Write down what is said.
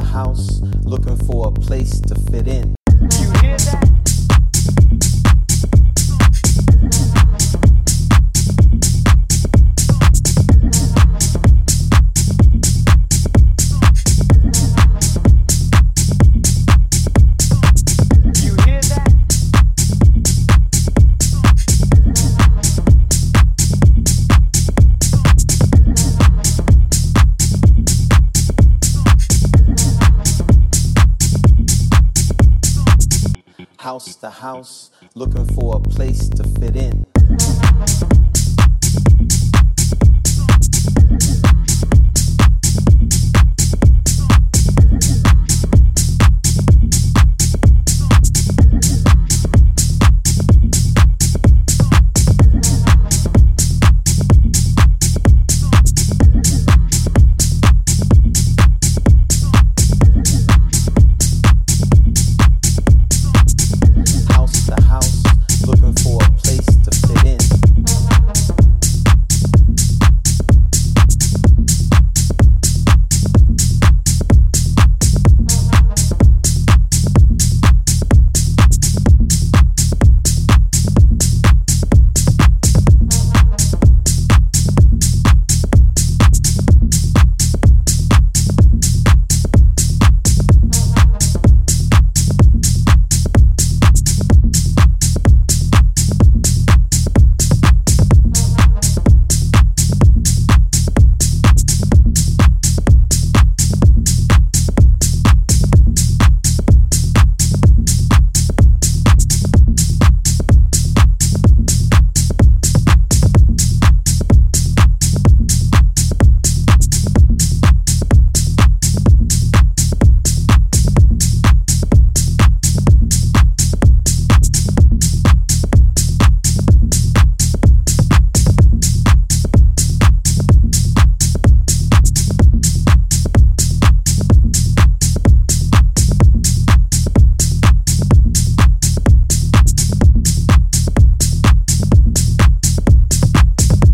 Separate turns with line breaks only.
House house, looking for a place to fit in. house to house, looking for a place to fit in.